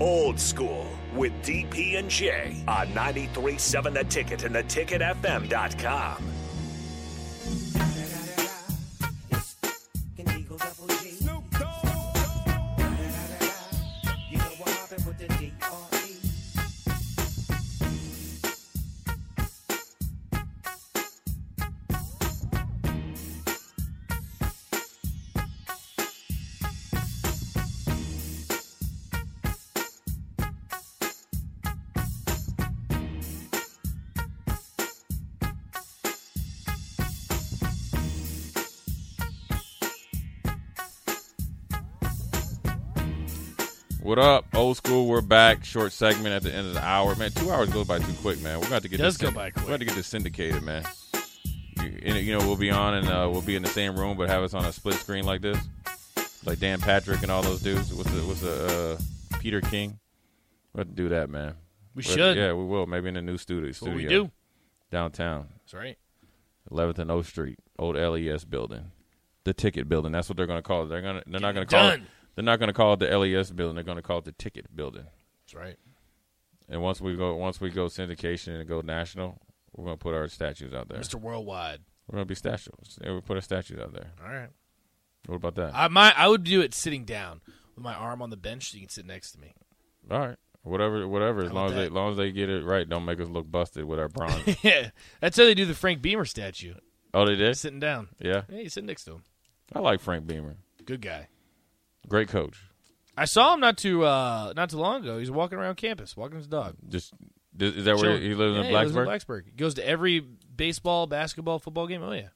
Old School with DP and J on 93.7 The Ticket and theticketfm.com. What up, old school? We're back. Short segment at the end of the hour, man. Two hours goes by too quick, man. We're about to get Does this go by quick. We're going to get this syndicated, man. You, and, you know, we'll be on and uh, we'll be in the same room, but have us on a split screen like this, like Dan Patrick and all those dudes. What's the what's the uh, Peter King? We'll have to do that, man. We We'll- should. Yeah, we will. Maybe in a new studio. What we do. downtown. That's right. 11th and O Street, old LES building, the Ticket Building. That's what they're going to call it. They're going to. They're not going to call it. They're not going to call it the LES building. They're going to call it the Ticket Building. That's right. And once we go, once we go syndication and go national, we're going to put our statues out there. Mr. Worldwide. We're going to be statues. Yeah, we put our statues out there. All right. What about that? I my I would do it sitting down with my arm on the bench so you can sit next to me. All right. Whatever, whatever. As long as they, as long as they get it right, don't make us look busted with our bronze. yeah. That's how they do the Frank Beamer statue. oh, they did. Sitting down. Yeah, Yeah, you sit next to him. I like Frank Beamer. Good guy. Great coach. I saw him not too uh not too long ago. He's walking around campus, walking his dog. Just is that where Chilling. he lives Yeah, in he lives Blacksburg? Blacksburg. He goes to every baseball, basketball, football game. Oh yeah.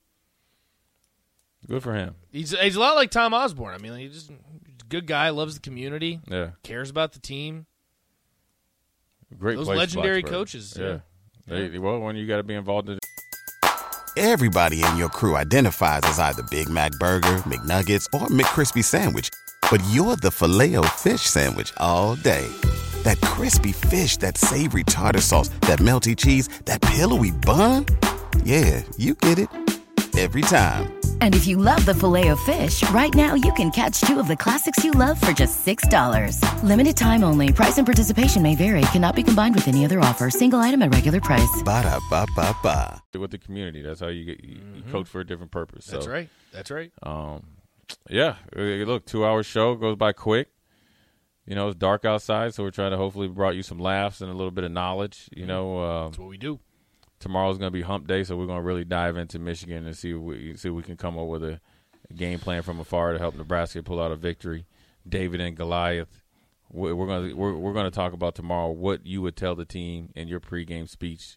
Good for him. He's he's a lot like Tom Osborne. I mean, he's just he's a good guy, loves the community, Yeah, cares about the team. great. Those place, legendary Blacksburg. coaches, Yeah. They, well, when you got to be involved in Everybody in your crew identifies as either Big Mac Burger, McNuggets, or McCrispy Sandwich. But you're the filet o fish Sandwich all day. That crispy fish, that savory tartar sauce, that melty cheese, that pillowy bun. Yeah, you get it. Every time. And if you love the filet of fish, right now you can catch two of the classics you love for just $6. Limited time only. Price and participation may vary. Cannot be combined with any other offer. Single item at regular price. Ba-da-ba-ba-ba. with the community. That's how you get you, you coach for a different purpose. Mm-hmm. That's so, right. That's right. Um, yeah. uh, Look, two hour show goes by quick. You know, it's dark outside, so we're trying to hopefully brought you some laughs and a little bit of knowledge. You know, uh, That's what we do. tomorrow's going to be Hump Day, so we're going to really dive into Michigan and see if we see if we can come up with a, a game plan from afar to help Nebraska pull out a victory. David and Goliath. We- We're going to we're, we're going to talk about tomorrow what you would tell the team in your pregame speech,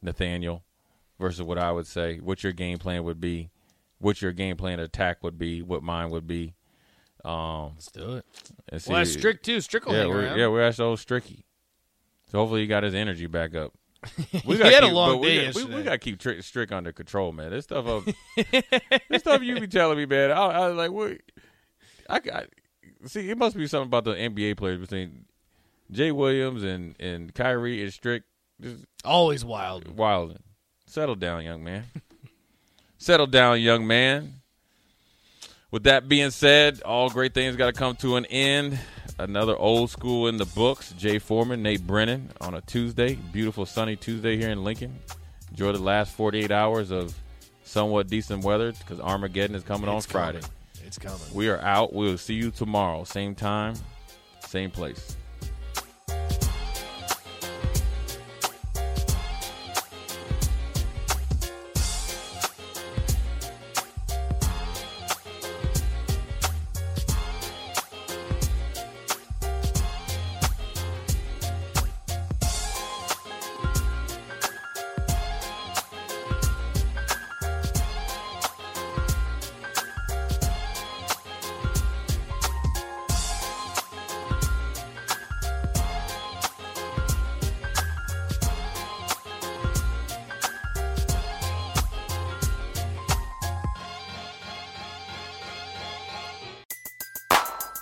Nathaniel, versus what I would say. What your game plan would be, what your game plan attack would be, what mine would be. Um, Let's do it. see, Well, that's Strick too. Strick will yeah, hang we're, around. yeah, we're at old Stricky. So hopefully he got his energy back up. We gotta had a long we day got- we, we, yesterday. got to keep Tri- Strick under control, man. This stuff, of, this stuff you be telling me, man. I, I was like, what? I, got see. It must be something about the NBA players between Jay Williams and and Kyrie and Strick. Just Always wild. wilding. Settle down, young man. Settle down, young man. With that being said, all great things got to come to an end. Another old school in the books. Jay Foreman, Nate Brennan on a Tuesday. Beautiful sunny Tuesday here in Lincoln. Enjoy the last 48 hours of somewhat decent weather because Armageddon is coming on It's Friday. It's coming. We are out. We'll see you tomorrow. Same time, same place.